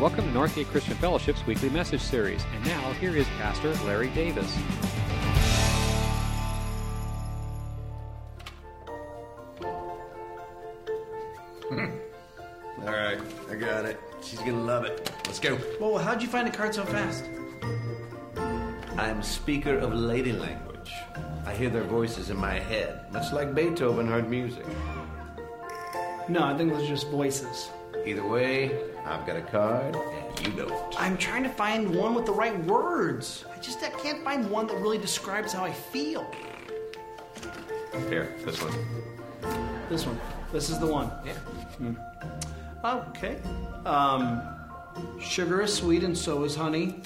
Welcome to Northgate Christian Fellowship's weekly message series. And now, here is Pastor Larry Davis. Hmm. All right, I got it. She's gonna love it. Let's go. Well, how'd you find a card so fast? I'm a speaker of lady language. I hear their voices in my head, much like Beethoven heard music. No, I think those are just voices. Either way, I've got a card and you don't. I'm trying to find one with the right words. I just I can't find one that really describes how I feel. Here, this one. This one. This is the one. Yeah. Okay. Um, sugar is sweet and so is honey.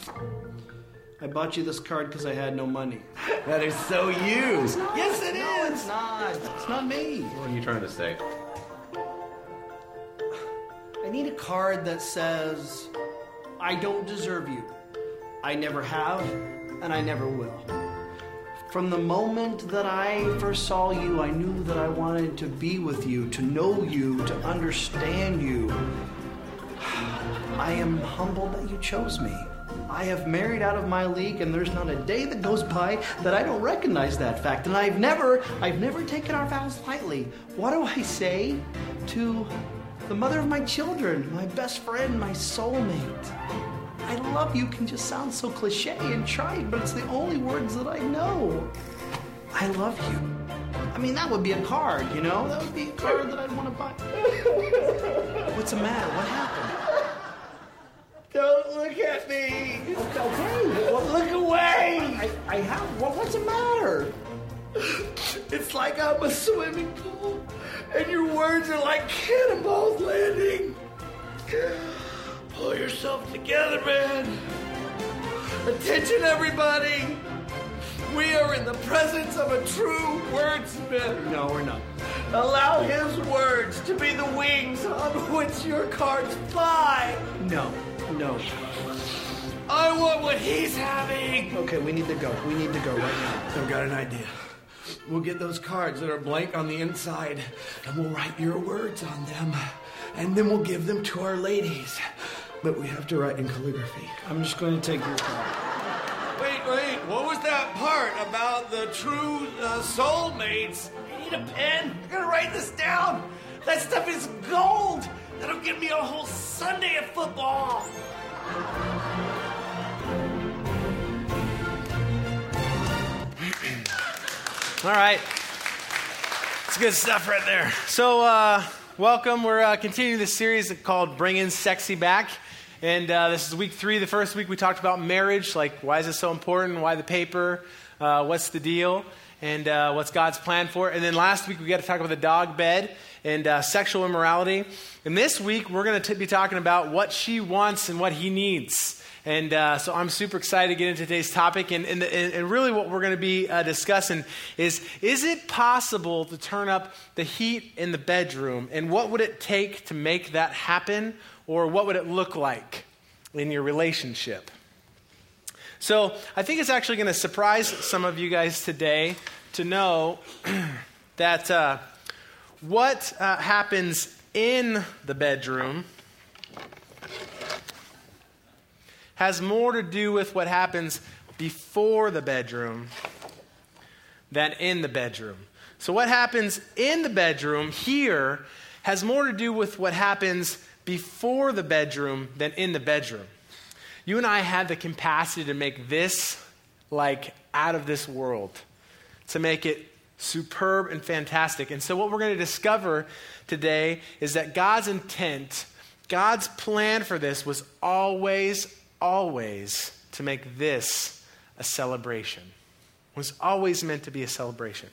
I bought you this card because I had no money. That is so you. Yes, it is. No, it's not. It's not me. What are you trying to say? I need a card that says, I don't deserve you. I never have, and I never will. From the moment that I first saw you, I knew that I wanted to be with you, to know you, to understand you. I am humbled that you chose me. I have married out of my league, and there's not a day that goes by that I don't recognize that fact. And I've never, I've never taken our vows lightly. What do I say to the mother of my children, my best friend, my soulmate? I love you can just sound so cliche and trite, but it's the only words that I know. I love you. I mean, that would be a card, you know? That would be a card that I'd want to buy. What's the matter? What happened? Don't look at me. Okay, well, Look away. I, I have. What, what's the matter? It's like I'm a swimming pool, and your words are like cannonballs landing. Pull yourself together, man. Attention, everybody. We are in the presence of a true wordsmith. No, we're not. Allow his words to be the wings on which your cards fly. No, no. I want what he's having. Okay, we need to go. We need to go right now. I've got an idea. We'll get those cards that are blank on the inside, and we'll write your words on them, and then we'll give them to our ladies. But we have to write in calligraphy. I'm just going to take your card. Wait, wait, what was that part about the true uh, soulmates? I need a pen. I gotta write this down. That stuff is gold. That'll give me a whole Sunday of football. All right. It's good stuff right there. So, uh, welcome. We're uh, continuing this series called Bringing Sexy Back. And uh, this is week three. The first week we talked about marriage, like why is it so important? Why the paper? Uh, what's the deal? And uh, what's God's plan for it? And then last week we got to talk about the dog bed and uh, sexual immorality. And this week we're going to be talking about what she wants and what he needs. And uh, so I'm super excited to get into today's topic. And, and, and really, what we're going to be uh, discussing is is it possible to turn up the heat in the bedroom? And what would it take to make that happen? Or what would it look like in your relationship? So I think it's actually going to surprise some of you guys today to know that uh, what uh, happens in the bedroom has more to do with what happens before the bedroom than in the bedroom. So, what happens in the bedroom here has more to do with what happens before the bedroom than in the bedroom. You and I have the capacity to make this like out of this world, to make it superb and fantastic. And so, what we're going to discover today is that God's intent, God's plan for this was always, always to make this a celebration. It was always meant to be a celebration.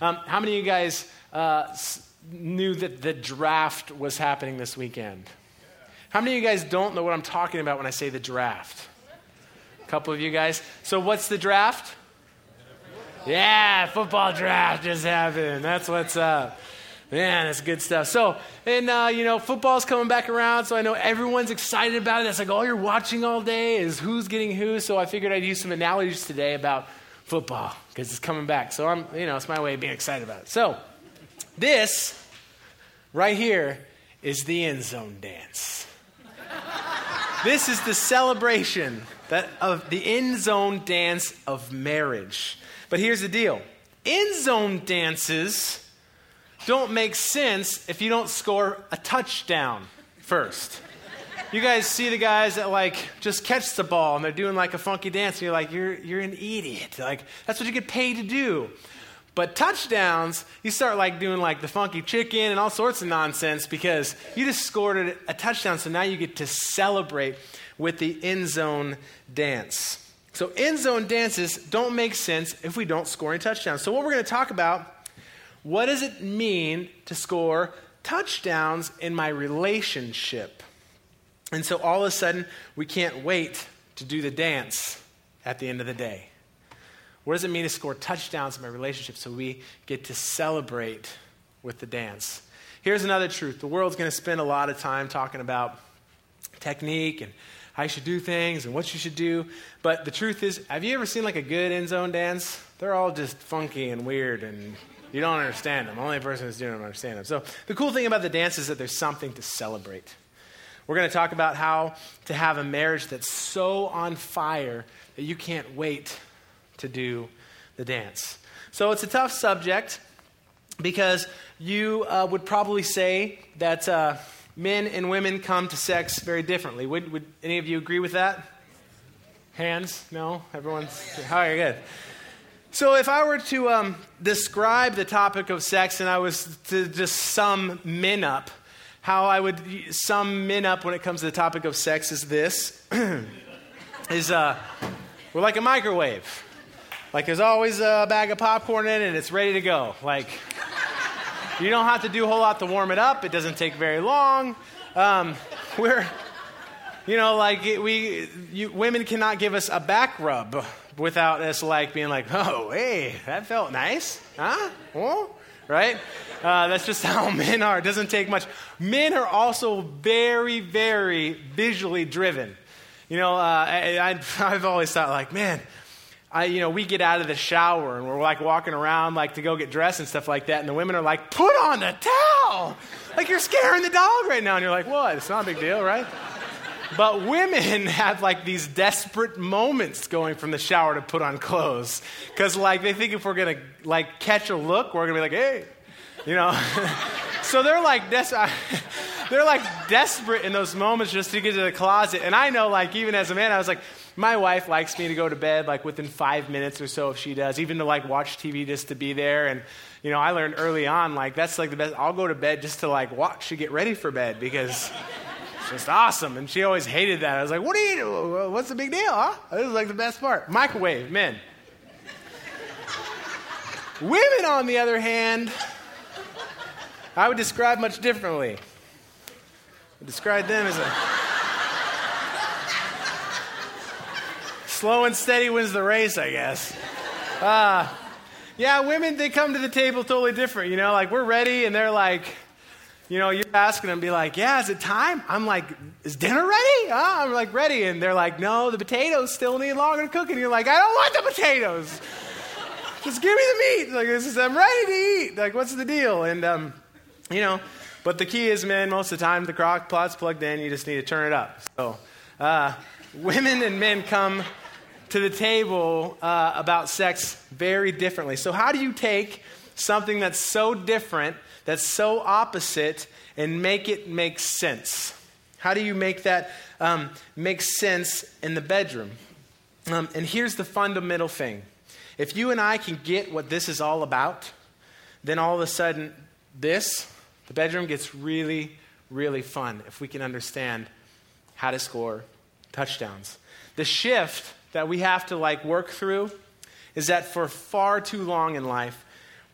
Um, how many of you guys uh, knew that the draft was happening this weekend? How many of you guys don't know what I'm talking about when I say the draft? A couple of you guys. So, what's the draft? Yeah, football draft just happened. That's what's up. Man, that's good stuff. So, and uh, you know, football's coming back around, so I know everyone's excited about it. That's like all you're watching all day is who's getting who. So I figured I'd use some analogies today about football because it's coming back. So I'm, you know, it's my way of being excited about it. So, this right here is the end zone dance. this is the celebration that of the end zone dance of marriage. But here's the deal end zone dances don't make sense if you don't score a touchdown first. You guys see the guys that like just catch the ball and they're doing like a funky dance, and you're like, you're, you're an idiot. Like, that's what you get paid to do. But touchdowns, you start like doing like the funky chicken and all sorts of nonsense because you just scored a touchdown. So now you get to celebrate with the end zone dance. So end zone dances don't make sense if we don't score any touchdowns. So what we're going to talk about, what does it mean to score touchdowns in my relationship? And so all of a sudden, we can't wait to do the dance at the end of the day. What does it mean to score touchdowns in my relationship so we get to celebrate with the dance? Here's another truth the world's going to spend a lot of time talking about technique and how you should do things and what you should do. But the truth is, have you ever seen like a good end zone dance? They're all just funky and weird and you don't understand them. The only person who's doing them understand them. So the cool thing about the dance is that there's something to celebrate. We're going to talk about how to have a marriage that's so on fire that you can't wait to do the dance. So it's a tough subject because you uh, would probably say that uh, men and women come to sex very differently. Would, would any of you agree with that? Hands? No? Everyone's? All right, good. So, if I were to um, describe the topic of sex and I was to just sum men up, how I would sum men up when it comes to the topic of sex is this is uh, we're like a microwave. Like there's always a bag of popcorn in it and it's ready to go. Like you don't have to do a whole lot to warm it up. It doesn't take very long. Um, we're, you know, like we, you, women cannot give us a back rub without us like being like, oh, hey, that felt nice, huh? Oh, right? Uh, that's just how men are. It doesn't take much. Men are also very, very visually driven. You know, uh, I, have always thought, like, man, I, you know, we get out of the shower and we're like walking around like to go get dressed and stuff like that, and the women are like, put on the towel! Like you're scaring the dog right now. And you're like, what? It's not a big deal, right? But women have like these desperate moments going from the shower to put on clothes. Because like they think if we're gonna like catch a look, we're gonna be like, hey, you know. so they're like des- they're like desperate in those moments just to get to the closet. And I know like even as a man, I was like, my wife likes me to go to bed like within five minutes or so if she does, even to like watch TV just to be there. And you know, I learned early on like that's like the best. I'll go to bed just to like watch to get ready for bed because just awesome. And she always hated that. I was like, what are you? Do? What's the big deal? Huh? This is like the best part. Microwave, men. Women, on the other hand, I would describe much differently. I describe them as a slow and steady wins the race, I guess. Uh, yeah, women, they come to the table totally different. You know, like we're ready, and they're like, you know, you're asking them, be like, yeah, is it time? I'm like, is dinner ready? Huh? I'm like, ready. And they're like, no, the potatoes still need longer to cook. And you're like, I don't want the potatoes. Just give me the meat. Like, this is, I'm ready to eat. Like, what's the deal? And, um, you know, but the key is, man, most of the time the crock pot's plugged in. You just need to turn it up. So, uh, women and men come to the table uh, about sex very differently. So, how do you take something that's so different, that's so opposite, and make it make sense? How do you make that um, make sense in the bedroom? Um, and here's the fundamental thing if you and I can get what this is all about, then all of a sudden, this, the bedroom, gets really, really fun if we can understand how to score touchdowns. The shift that we have to like work through is that for far too long in life,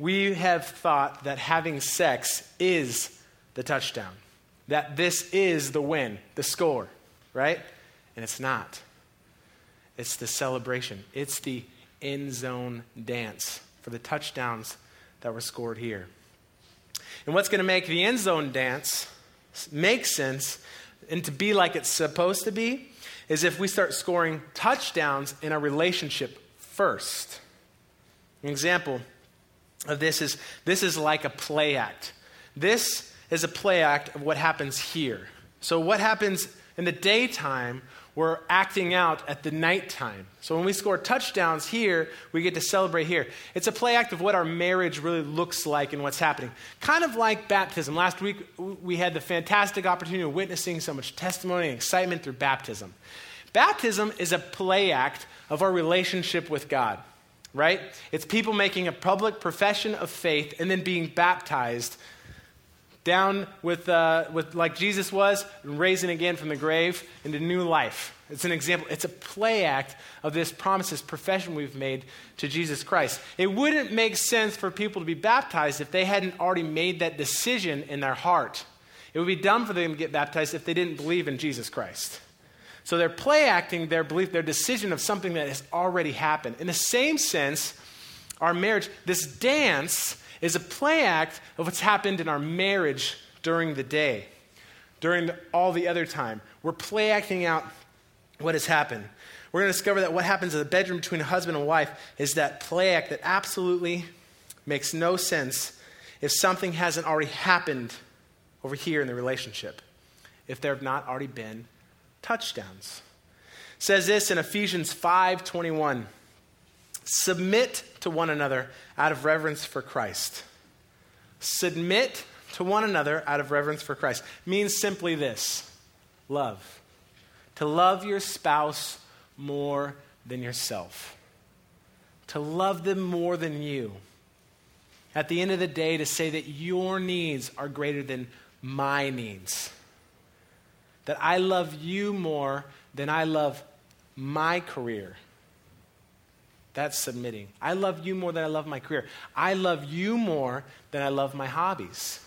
we have thought that having sex is the touchdown, that this is the win, the score, right? And it's not. It's the celebration, it's the end zone dance for the touchdowns that were scored here. And what's going to make the end zone dance make sense and to be like it's supposed to be is if we start scoring touchdowns in our relationship first. An example of this is this is like a play act. This is a play act of what happens here. So what happens in the daytime, we're acting out at the nighttime. So when we score touchdowns here, we get to celebrate here. It's a play act of what our marriage really looks like and what's happening. Kind of like baptism. Last week, we had the fantastic opportunity of witnessing so much testimony and excitement through baptism. Baptism is a play act of our relationship with God, right? It's people making a public profession of faith and then being baptized down with, uh, with like Jesus was, and raising again from the grave into new life. It's an example. It's a play act of this promise, this profession we've made to Jesus Christ. It wouldn't make sense for people to be baptized if they hadn't already made that decision in their heart. It would be dumb for them to get baptized if they didn't believe in Jesus Christ. So they're play acting their belief, their decision of something that has already happened. In the same sense, our marriage, this dance is a play act of what's happened in our marriage during the day, during the, all the other time. We're play acting out what has happened. We're going to discover that what happens in the bedroom between a husband and wife is that play act that absolutely makes no sense if something hasn't already happened over here in the relationship, if there have not already been touchdowns. It says this in Ephesians 5:21. Submit to one another out of reverence for Christ. Submit to one another out of reverence for Christ means simply this love. To love your spouse more than yourself, to love them more than you. At the end of the day, to say that your needs are greater than my needs. That I love you more than I love my career that's submitting. I love you more than I love my career. I love you more than I love my hobbies,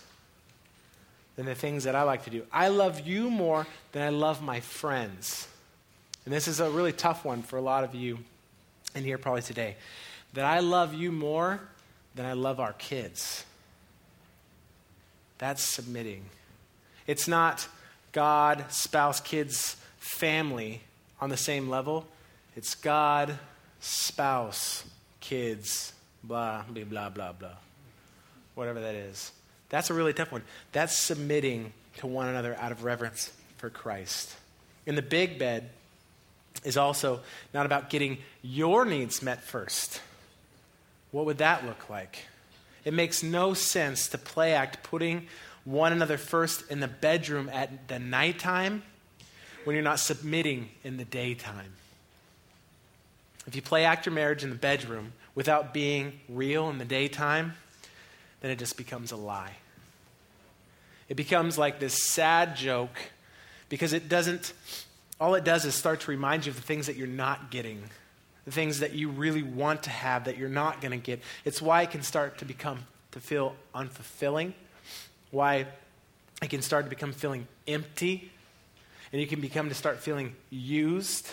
than the things that I like to do. I love you more than I love my friends. And this is a really tough one for a lot of you in here probably today. That I love you more than I love our kids. That's submitting. It's not God, spouse, kids, family on the same level. It's God, spouse, kids, blah, blah, blah, blah, blah. Whatever that is. That's a really tough one. That's submitting to one another out of reverence for Christ. In the big bed is also not about getting your needs met first. What would that look like? It makes no sense to play act putting one another first in the bedroom at the nighttime when you're not submitting in the daytime. If you play act your marriage in the bedroom without being real in the daytime, then it just becomes a lie. It becomes like this sad joke because it doesn't, all it does is start to remind you of the things that you're not getting, the things that you really want to have that you're not going to get. It's why it can start to become, to feel unfulfilling, why it can start to become feeling empty, and you can become to start feeling used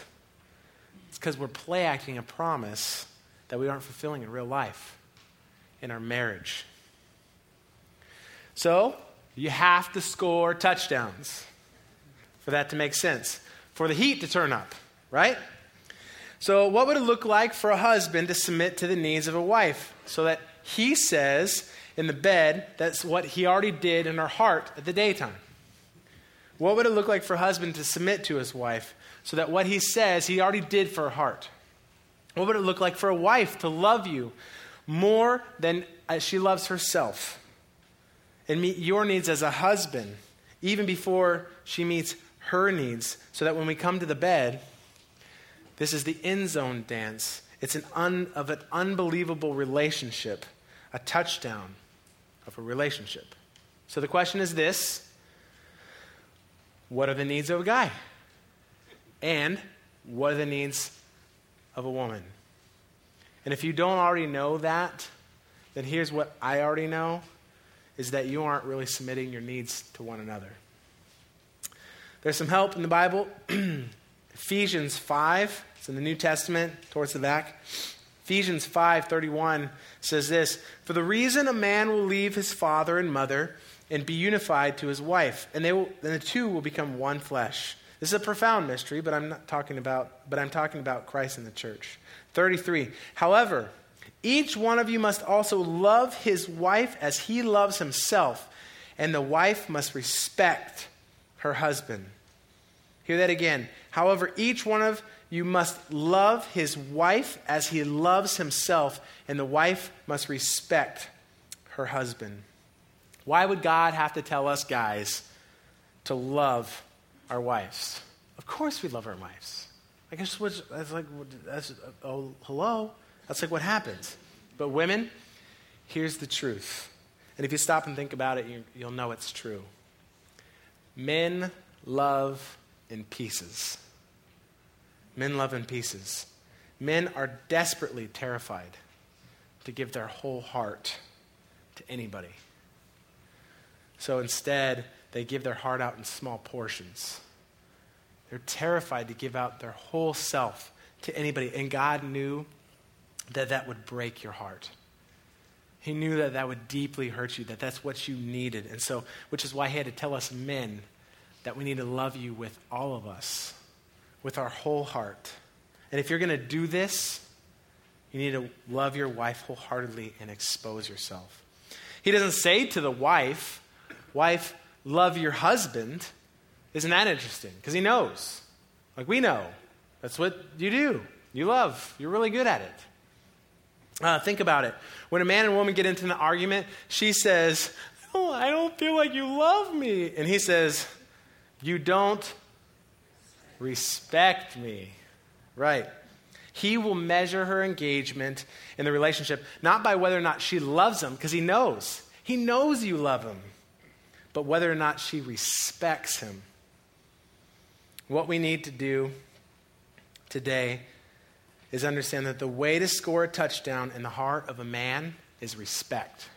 it's because we're play acting a promise that we aren't fulfilling in real life, in our marriage. So, you have to score touchdowns for that to make sense, for the heat to turn up, right? So, what would it look like for a husband to submit to the needs of a wife so that he says in the bed that's what he already did in her heart at the daytime? What would it look like for a husband to submit to his wife so that what he says, he already did for her heart. What would it look like for a wife to love you more than she loves herself and meet your needs as a husband, even before she meets her needs, so that when we come to the bed, this is the end zone dance. It's an un, of an unbelievable relationship, a touchdown of a relationship. So the question is this What are the needs of a guy? And what are the needs of a woman? And if you don't already know that, then here's what I already know is that you aren't really submitting your needs to one another. There's some help in the Bible. Ephesians 5, it's in the New Testament, towards the back. Ephesians 5:31 says this, "For the reason a man will leave his father and mother and be unified to his wife, and they will and the two will become one flesh." This is a profound mystery, but I'm not talking about, but I'm talking about Christ and the church. 33. However, each one of you must also love his wife as he loves himself, and the wife must respect her husband. Hear that again. However, each one of you must love his wife as he loves himself, and the wife must respect her husband. Why would God have to tell us guys to love our wives? Of course we love our wives. I guess that's like, that's, oh, hello? That's like what happens. But women, here's the truth. And if you stop and think about it, you, you'll know it's true. Men love in pieces. Men love in pieces. Men are desperately terrified to give their whole heart to anybody. So instead, they give their heart out in small portions. They're terrified to give out their whole self to anybody. And God knew that that would break your heart. He knew that that would deeply hurt you, that that's what you needed. And so, which is why he had to tell us men that we need to love you with all of us with our whole heart. And if you're going to do this, you need to love your wife wholeheartedly and expose yourself. He doesn't say to the wife, Wife, love your husband. Isn't that interesting? Because he knows. Like we know. That's what you do. You love. You're really good at it. Uh, think about it. When a man and woman get into an argument, she says, Oh, I don't feel like you love me. And he says, You don't Respect me. Right. He will measure her engagement in the relationship not by whether or not she loves him, because he knows. He knows you love him, but whether or not she respects him. What we need to do today is understand that the way to score a touchdown in the heart of a man is respect.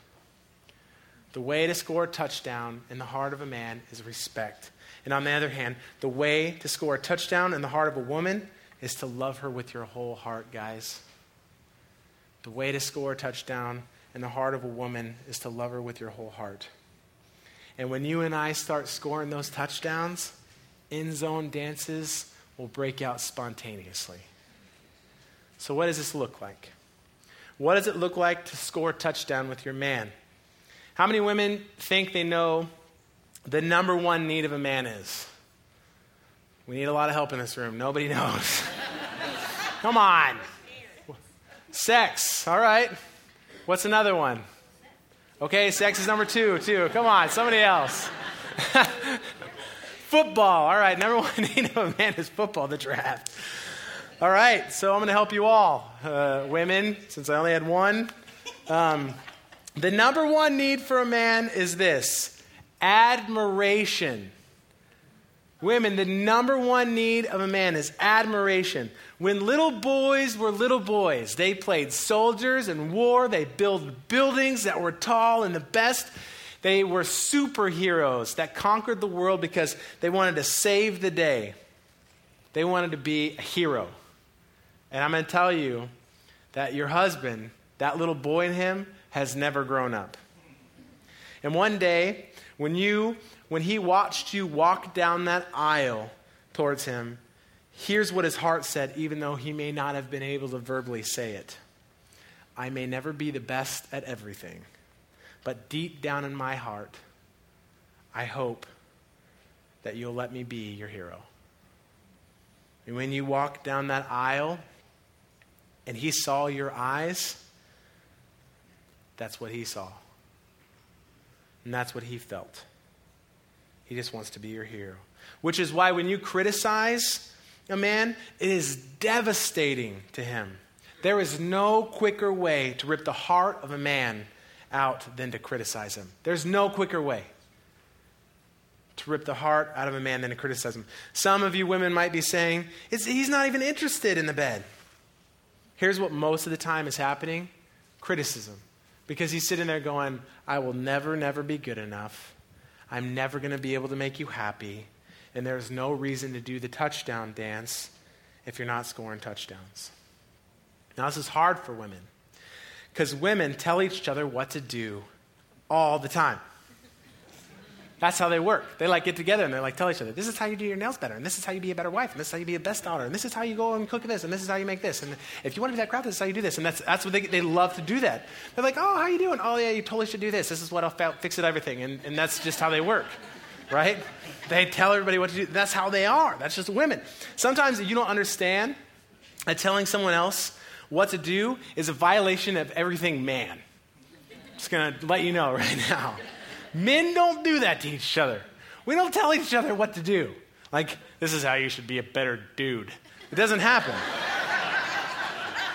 The way to score a touchdown in the heart of a man is respect. And on the other hand, the way to score a touchdown in the heart of a woman is to love her with your whole heart, guys. The way to score a touchdown in the heart of a woman is to love her with your whole heart. And when you and I start scoring those touchdowns, end zone dances will break out spontaneously. So, what does this look like? What does it look like to score a touchdown with your man? How many women think they know the number one need of a man is? We need a lot of help in this room. Nobody knows. Come on. Sex. All right. What's another one? Okay, sex is number two, too. Come on, somebody else. football. All right, number one need of a man is football, the draft. All right, so I'm going to help you all. Uh, women, since I only had one. Um, the number one need for a man is this admiration. Women, the number one need of a man is admiration. When little boys were little boys, they played soldiers and war. They built buildings that were tall and the best. They were superheroes that conquered the world because they wanted to save the day. They wanted to be a hero. And I'm going to tell you that your husband, that little boy in him, has never grown up. And one day, when you when he watched you walk down that aisle towards him, here's what his heart said even though he may not have been able to verbally say it. I may never be the best at everything, but deep down in my heart, I hope that you'll let me be your hero. And when you walk down that aisle and he saw your eyes, that's what he saw. And that's what he felt. He just wants to be your hero. Which is why when you criticize a man, it is devastating to him. There is no quicker way to rip the heart of a man out than to criticize him. There's no quicker way to rip the heart out of a man than to criticize him. Some of you women might be saying, he's not even interested in the bed. Here's what most of the time is happening criticism. Because he's sitting there going, I will never, never be good enough. I'm never going to be able to make you happy. And there's no reason to do the touchdown dance if you're not scoring touchdowns. Now, this is hard for women because women tell each other what to do all the time. That's how they work. They like get together and they like tell each other, this is how you do your nails better, and this is how you be a better wife, and this is how you be a best daughter, and this is how you go and cook this, and this is how you make this, and if you want to be that crowd, this is how you do this, and that's, that's what they, they love to do that. They're like, oh, how you doing? Oh yeah, you totally should do this. This is what I'll fix it everything, and, and that's just how they work. right? They tell everybody what to do. That's how they are. That's just women. Sometimes you don't understand that telling someone else what to do is a violation of everything man. Just gonna let you know right now. Men don't do that to each other. We don't tell each other what to do. Like, this is how you should be a better dude. It doesn't happen.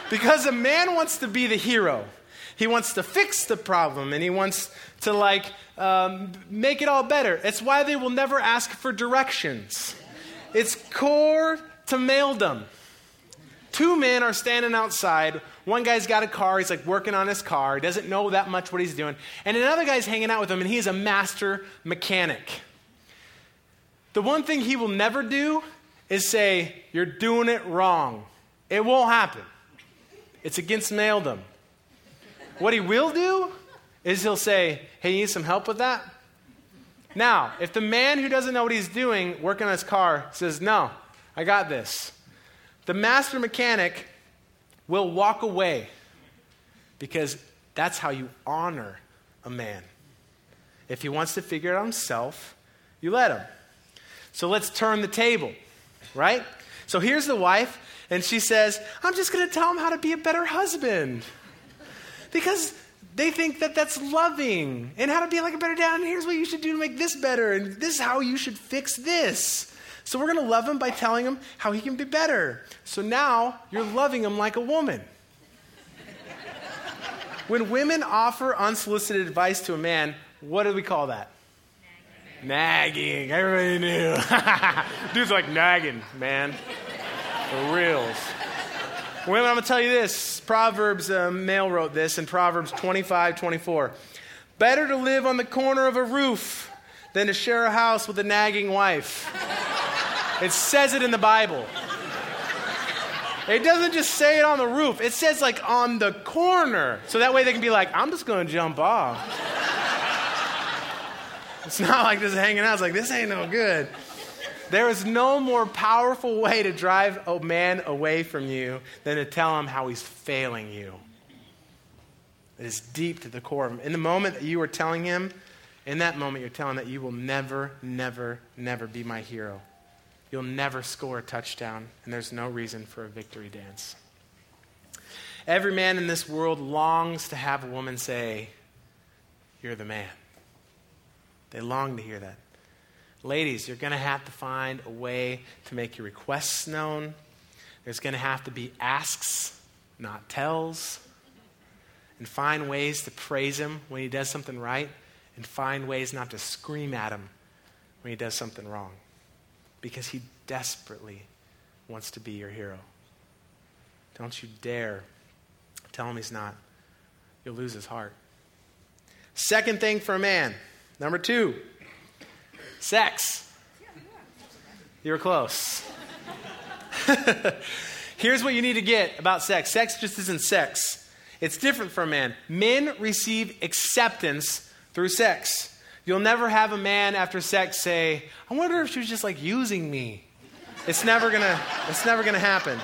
because a man wants to be the hero. He wants to fix the problem and he wants to, like, um, make it all better. It's why they will never ask for directions. It's core to maledom. Two men are standing outside. One guy's got a car. He's like working on his car. He doesn't know that much what he's doing. And another guy's hanging out with him, and he's a master mechanic. The one thing he will never do is say, You're doing it wrong. It won't happen. It's against maledom. What he will do is he'll say, Hey, you need some help with that? Now, if the man who doesn't know what he's doing working on his car says, No, I got this, the master mechanic will walk away because that's how you honor a man. If he wants to figure it out himself, you let him. So let's turn the table, right? So here's the wife, and she says, I'm just going to tell him how to be a better husband. Because they think that that's loving and how to be like a better dad, and here's what you should do to make this better, and this is how you should fix this. So we're going to love him by telling him how he can be better. So now you're loving him like a woman. when women offer unsolicited advice to a man, what do we call that? Nagging. nagging. Everybody knew. Dude's like nagging, man. For reals. Women, I'm going to tell you this. Proverbs, uh, male wrote this in Proverbs 25, 24. Better to live on the corner of a roof than to share a house with a nagging wife. It says it in the Bible. It doesn't just say it on the roof, it says like on the corner. So that way they can be like, I'm just going to jump off. it's not like just hanging out. It's like, this ain't no good. There is no more powerful way to drive a man away from you than to tell him how he's failing you. It is deep to the core of him. In the moment that you are telling him, in that moment, you're telling that you will never, never, never be my hero you'll never score a touchdown, and there's no reason for a victory dance. Every man in this world longs to have a woman say, You're the man. They long to hear that. Ladies, you're going to have to find a way to make your requests known. There's going to have to be asks, not tells. And find ways to praise him when he does something right, and find ways not to scream at him when he does something wrong because he desperately wants to be your hero. Don't you dare tell him he's not. You'll lose his heart. Second thing for a man, number two, sex. You're close. Here's what you need to get about sex sex just isn't sex, it's different for a man. Men receive acceptance through sex. You'll never have a man after sex say, I wonder if she was just like using me. It's never gonna, it's never gonna happen.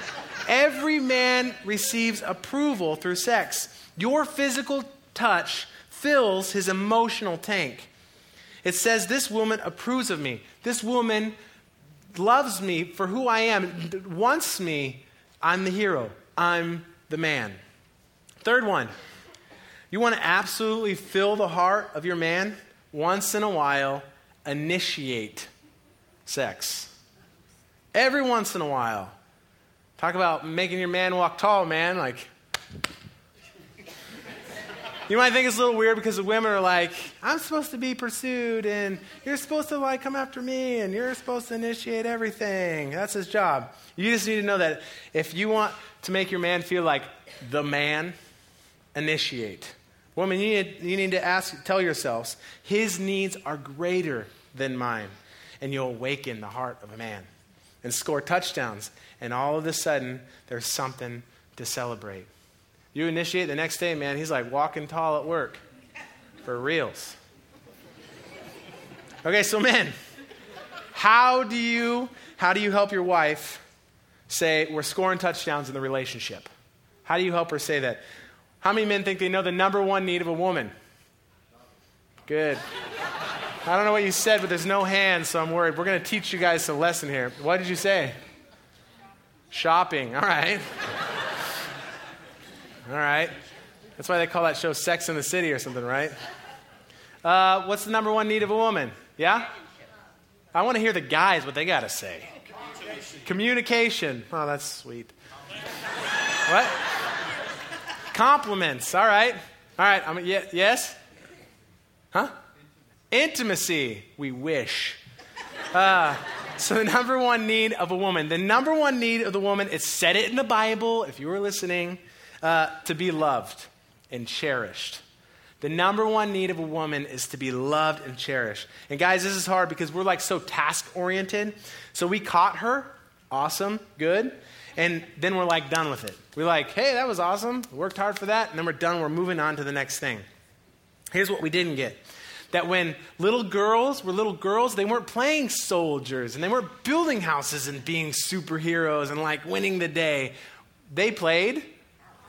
Every man receives approval through sex. Your physical touch fills his emotional tank. It says, This woman approves of me. This woman loves me for who I am, wants me. I'm the hero. I'm the man. Third one, you want to absolutely fill the heart of your man? Once in a while, initiate sex. Every once in a while. Talk about making your man walk tall, man. Like, you might think it's a little weird because the women are like, I'm supposed to be pursued, and you're supposed to like come after me, and you're supposed to initiate everything. That's his job. You just need to know that if you want to make your man feel like the man, initiate. Woman, you need, you need to ask, tell yourselves, his needs are greater than mine. And you'll awaken the heart of a man and score touchdowns. And all of a sudden, there's something to celebrate. You initiate the next day, man, he's like walking tall at work. For reals. Okay, so men, how do you how do you help your wife say we're scoring touchdowns in the relationship? How do you help her say that? How many men think they know the number one need of a woman? Good. I don't know what you said, but there's no hands, so I'm worried. We're going to teach you guys a lesson here. What did you say? Shopping. All right. All right. That's why they call that show Sex in the City or something, right? Uh, what's the number one need of a woman? Yeah? I want to hear the guys what they got to say. Communication. Communication. Oh, that's sweet. what? Compliments. All right. All right. I'm, yeah, yes? Huh? Intimacy. We wish. Uh, so the number one need of a woman, the number one need of the woman, it said it in the Bible, if you were listening, uh, to be loved and cherished. The number one need of a woman is to be loved and cherished. And guys, this is hard because we're like so task oriented. So we caught her, awesome, good. And then we're like done with it. We're like, hey, that was awesome. Worked hard for that. And then we're done. We're moving on to the next thing. Here's what we didn't get that when little girls were little girls, they weren't playing soldiers and they weren't building houses and being superheroes and like winning the day. They played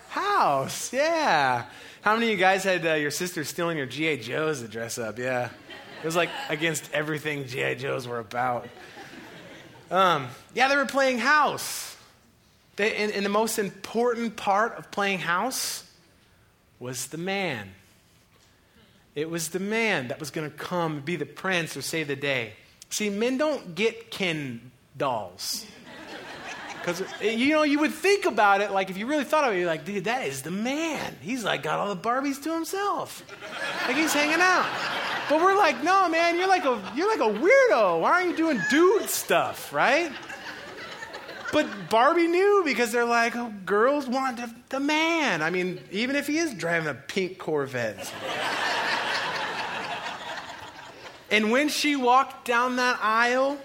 house. Yeah. How many of you guys had uh, your sister stealing your G.I. Joes to dress up? Yeah. It was like against everything G.I. Joes were about. Um, yeah, they were playing house. They, and, and the most important part of playing house was the man. It was the man that was going to come be the prince or save the day. See, men don't get Ken dolls. Because, you know, you would think about it, like, if you really thought about it, you're like, dude, that is the man. He's like got all the Barbies to himself. Like he's hanging out. But we're like, no, man, you're like a, you're like a weirdo. Why aren't you doing dude stuff, right? But Barbie knew because they're like, oh, girls want the, the man. I mean, even if he is driving a pink Corvette. and when she walked down that aisle,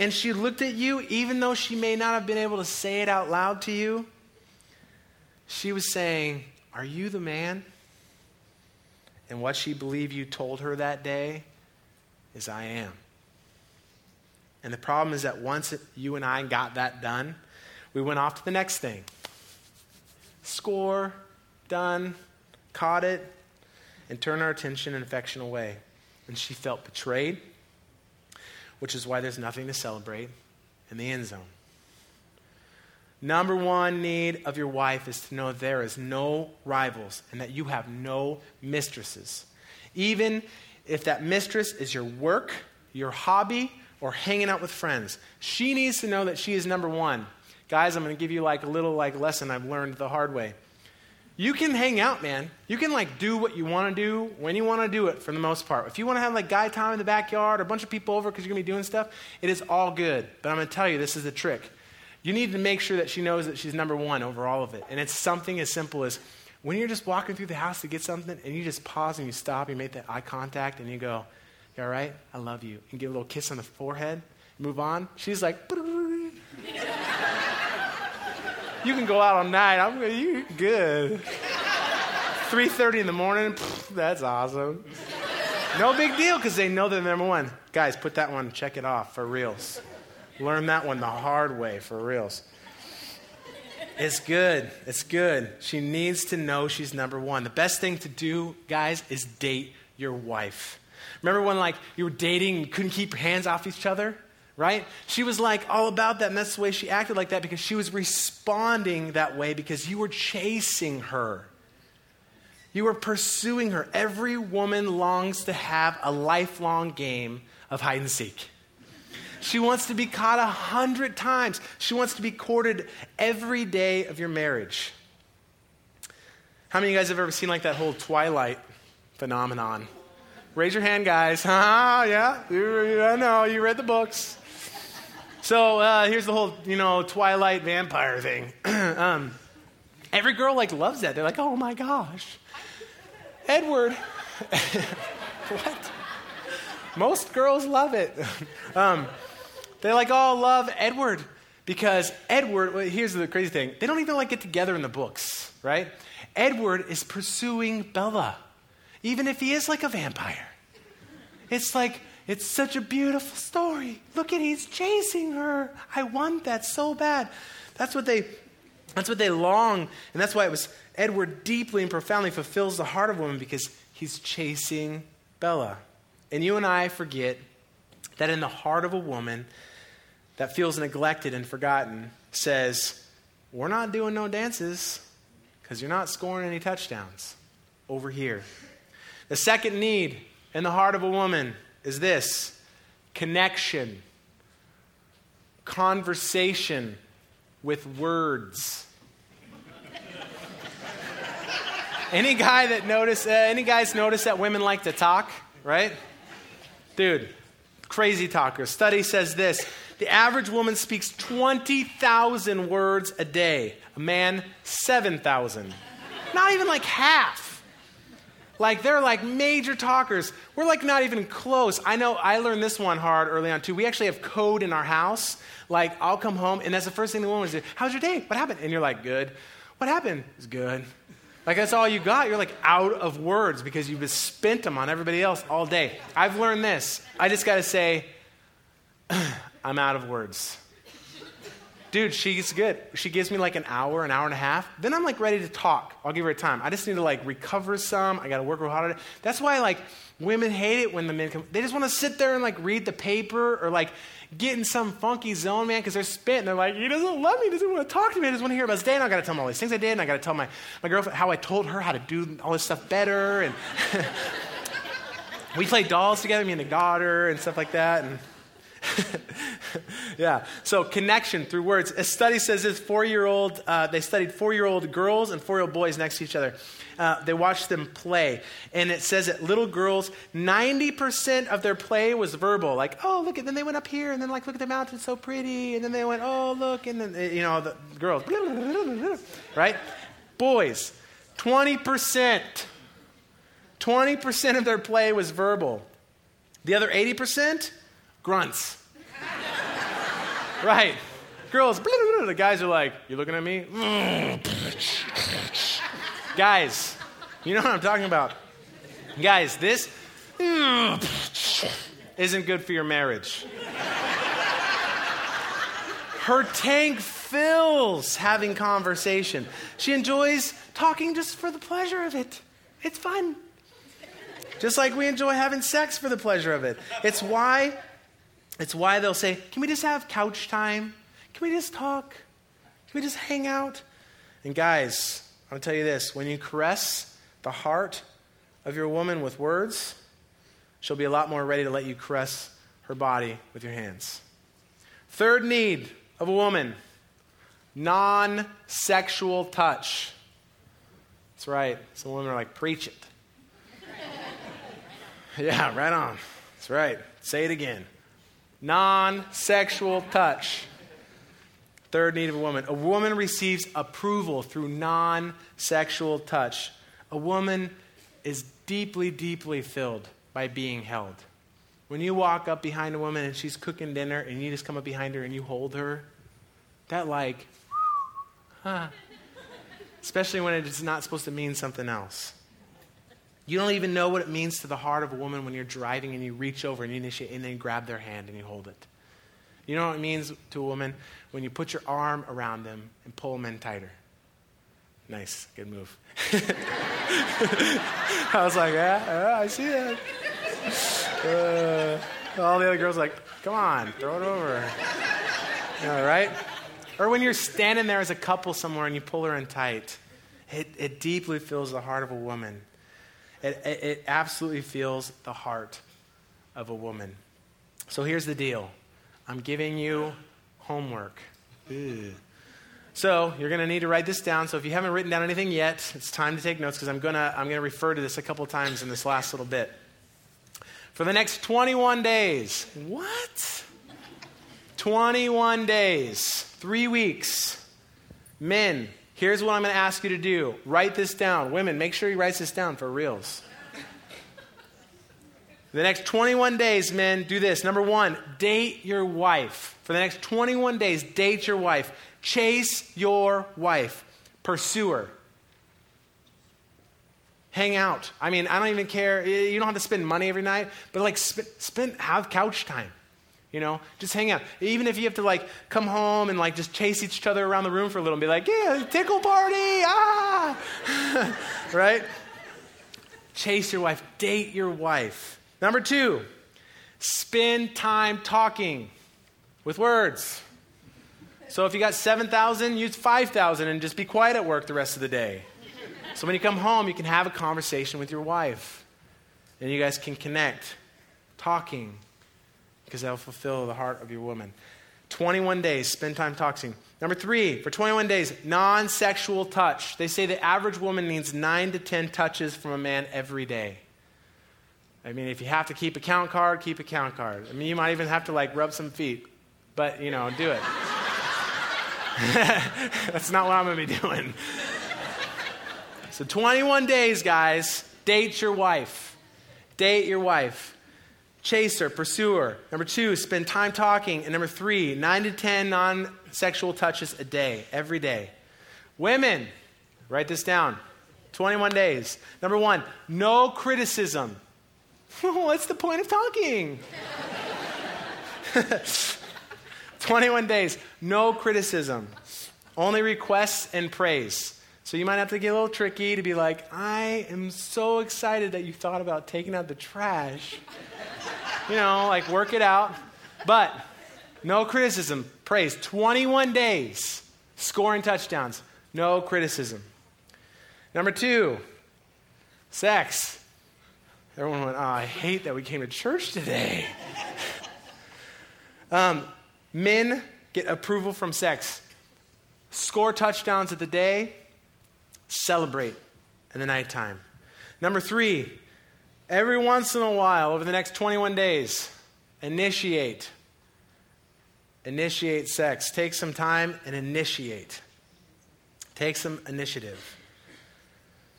and she looked at you, even though she may not have been able to say it out loud to you, she was saying, Are you the man? And what she believed you told her that day is, I am. And the problem is that once you and I got that done, we went off to the next thing. Score, done, caught it, and turned our attention and affection away. And she felt betrayed which is why there's nothing to celebrate in the end zone. Number one need of your wife is to know there is no rivals and that you have no mistresses. Even if that mistress is your work, your hobby, or hanging out with friends, she needs to know that she is number one. Guys, I'm going to give you like a little like lesson I've learned the hard way you can hang out, man. You can like do what you want to do when you want to do it for the most part. If you want to have like guy time in the backyard or a bunch of people over because you're going to be doing stuff, it is all good. But I'm going to tell you, this is the trick. You need to make sure that she knows that she's number one over all of it. And it's something as simple as when you're just walking through the house to get something and you just pause and you stop, you make that eye contact and you go, All right? I love you. And give a little kiss on the forehead, move on. She's like, You can go out all night. I'm you good. 3:30 in the morning. Pff, that's awesome. No big deal because they know they're number one. Guys, put that one. Check it off for reals. Learn that one the hard way for reals. It's good. It's good. She needs to know she's number one. The best thing to do, guys, is date your wife. Remember when like you were dating and couldn't keep your hands off each other? right? She was like all about that, and that's the way she acted like that because she was responding that way because you were chasing her. You were pursuing her. Every woman longs to have a lifelong game of hide and seek. She wants to be caught a hundred times. She wants to be courted every day of your marriage. How many of you guys have ever seen like that whole Twilight phenomenon? Raise your hand, guys. Ah, yeah, I know, you read the books. So uh, here's the whole, you know, Twilight vampire thing. um, every girl like loves that. They're like, oh my gosh, Edward. what? Most girls love it. um, they like, oh, love Edward because Edward. Well, here's the crazy thing: they don't even like get together in the books, right? Edward is pursuing Bella, even if he is like a vampire. It's like it's such a beautiful story. Look at he's chasing her. I want that so bad. That's what they that's what they long, and that's why it was Edward deeply and profoundly fulfills the heart of a woman because he's chasing Bella. And you and I forget that in the heart of a woman that feels neglected and forgotten says, We're not doing no dances because you're not scoring any touchdowns over here. The second need in the heart of a woman is this connection, conversation with words. any guy that notice, uh, any guys notice that women like to talk, right? Dude, crazy talker. Study says this the average woman speaks 20,000 words a day, a man, 7,000. Not even like half. Like they're like major talkers. We're like not even close. I know I learned this one hard early on too. We actually have code in our house. Like I'll come home and that's the first thing the woman says, How's your day? What happened? And you're like, Good. What happened? It's good. Like that's all you got. You're like out of words because you've just spent them on everybody else all day. I've learned this. I just got to say, I'm out of words. Dude, she's good. She gives me like an hour, an hour and a half. Then I'm like ready to talk. I'll give her time. I just need to like recover some. I got to work real hard. That's why like women hate it when the men come. They just want to sit there and like read the paper or like get in some funky zone, man, because they're spitting. They're like, he doesn't love me. He doesn't want to talk to me. I just want to hear about his day. And I got to tell him all these things I did. And I got to tell my, my girlfriend how I told her how to do all this stuff better. And we played dolls together, me and the daughter and stuff like that. And yeah. So connection through words. A study says this four-year-old. Uh, they studied four-year-old girls and four-year-old boys next to each other. Uh, they watched them play, and it says that little girls, ninety percent of their play was verbal. Like, oh, look, and then they went up here, and then like, look at the mountain, so pretty, and then they went, oh, look, and then you know the girls, right? Boys, twenty percent. 20% of their play was verbal. The other 80%, grunts. right. Girls, the guys are like, You looking at me? guys, you know what I'm talking about. Guys, this isn't good for your marriage. Her tank fills having conversation. She enjoys talking just for the pleasure of it. It's fun. Just like we enjoy having sex for the pleasure of it. It's why it's why they'll say, Can we just have couch time? Can we just talk? Can we just hang out? And guys, I'm going to tell you this when you caress the heart of your woman with words, she'll be a lot more ready to let you caress her body with your hands. Third need of a woman non sexual touch. That's right. Some women are like, preach it. yeah, right on. That's right. Say it again non sexual touch. Third need of a woman. A woman receives approval through non sexual touch. A woman is deeply, deeply filled by being held. When you walk up behind a woman and she's cooking dinner and you just come up behind her and you hold her, that like, huh. Especially when it's not supposed to mean something else. You don't even know what it means to the heart of a woman when you're driving and you reach over and you initiate and then grab their hand and you hold it. You know what it means to a woman when you put your arm around them and pull them in tighter. Nice, good move. I was like, yeah, yeah I see that. Uh, all the other girls like, come on, throw it over. All right? Or when you're standing there as a couple somewhere and you pull her in tight, it, it deeply fills the heart of a woman. It, it, it absolutely feels the heart of a woman. So here's the deal I'm giving you homework. Ew. So you're going to need to write this down. So if you haven't written down anything yet, it's time to take notes because I'm going to I'm going to refer to this a couple times in this last little bit. For the next 21 days. What? 21 days. 3 weeks. Men, Here's what I'm going to ask you to do write this down. Women, make sure you write this down for reals. The next 21 days, men, do this. Number one, date your wife. For the next 21 days, date your wife. Chase your wife. Pursue her. Hang out. I mean, I don't even care. You don't have to spend money every night, but like, spend, spend have couch time. You know, just hang out. Even if you have to like come home and like just chase each other around the room for a little and be like, yeah, tickle party, ah, right? Chase your wife, date your wife. Number two, spend time talking with words. So if you got 7,000, use 5,000 and just be quiet at work the rest of the day. So when you come home, you can have a conversation with your wife. And you guys can connect, talking, because that'll fulfill the heart of your woman. 21 days, spend time talking. Number three, for 21 days, non sexual touch. They say the average woman needs nine to 10 touches from a man every day. I mean, if you have to keep a count card, keep a count card. I mean, you might even have to like rub some feet, but you know, do it. That's not what I'm going to be doing. So, 21 days, guys, date your wife. Date your wife. Chase pursuer. Number two, spend time talking. And number three, nine to 10 non sexual touches a day, every day. Women, write this down 21 days. Number one, no criticism. What's the point of talking? 21 days, no criticism, only requests and praise. So you might have to get a little tricky to be like, I am so excited that you thought about taking out the trash. you know, like work it out. But no criticism, praise. 21 days, scoring touchdowns, no criticism. Number two, sex. Everyone went, oh, I hate that we came to church today. um, men get approval from sex. Score touchdowns at the day, celebrate in the nighttime. Number three, every once in a while, over the next 21 days, initiate. Initiate sex. Take some time and initiate. Take some initiative.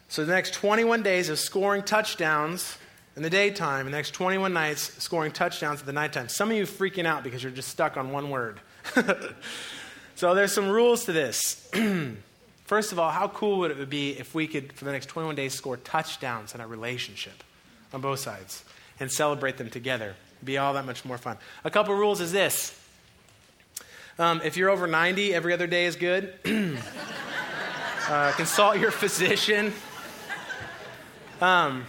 So, the next 21 days of scoring touchdowns in the daytime, the next 21 nights scoring touchdowns at the nighttime. Some of you freaking out because you're just stuck on one word. so, there's some rules to this. First of all, how cool would it be if we could, for the next 21 days, score touchdowns in a relationship on both sides and celebrate them together? It'd be all that much more fun. A couple rules is this um, if you're over 90, every other day is good. uh, consult your physician. Um,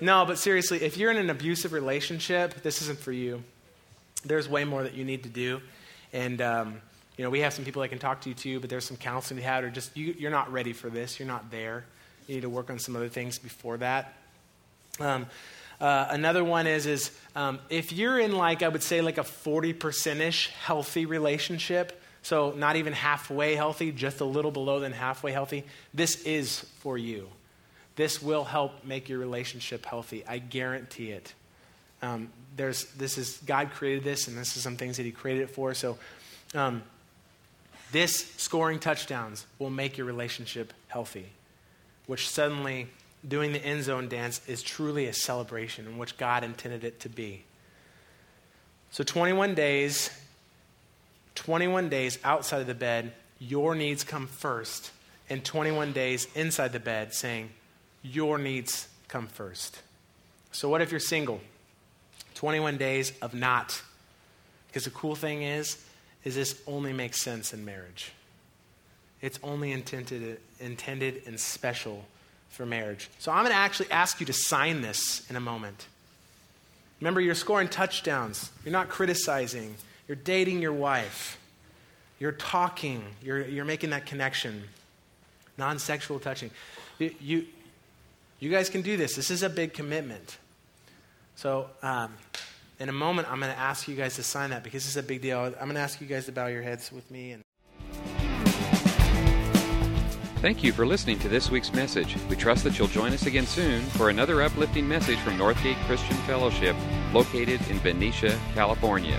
no, but seriously, if you're in an abusive relationship, this isn't for you. There's way more that you need to do. And, um, you know, we have some people that can talk to you too, but there's some counseling you had, or just you, you're not ready for this. You're not there. You need to work on some other things before that. Um, uh, another one is is um, if you're in like I would say like a 40 percentish healthy relationship, so not even halfway healthy, just a little below than halfway healthy, this is for you. This will help make your relationship healthy. I guarantee it. Um, there's, this is God created this, and this is some things that He created it for. So, um, this scoring touchdowns will make your relationship healthy, which suddenly doing the end zone dance is truly a celebration in which God intended it to be. So, 21 days, 21 days outside of the bed, your needs come first, and 21 days inside the bed saying, your needs come first. So, what if you're single? 21 days of not. Because the cool thing is, is this only makes sense in marriage. It's only intended, intended and special for marriage. So I'm going to actually ask you to sign this in a moment. Remember, you're scoring touchdowns. You're not criticizing. You're dating your wife. You're talking. You're, you're making that connection. Non sexual touching. You, you, you guys can do this. This is a big commitment. So, um, in a moment, I'm going to ask you guys to sign that because is a big deal. I'm going to ask you guys to bow your heads with me. And Thank you for listening to this week's message. We trust that you'll join us again soon for another uplifting message from Northgate Christian Fellowship, located in Benicia, California.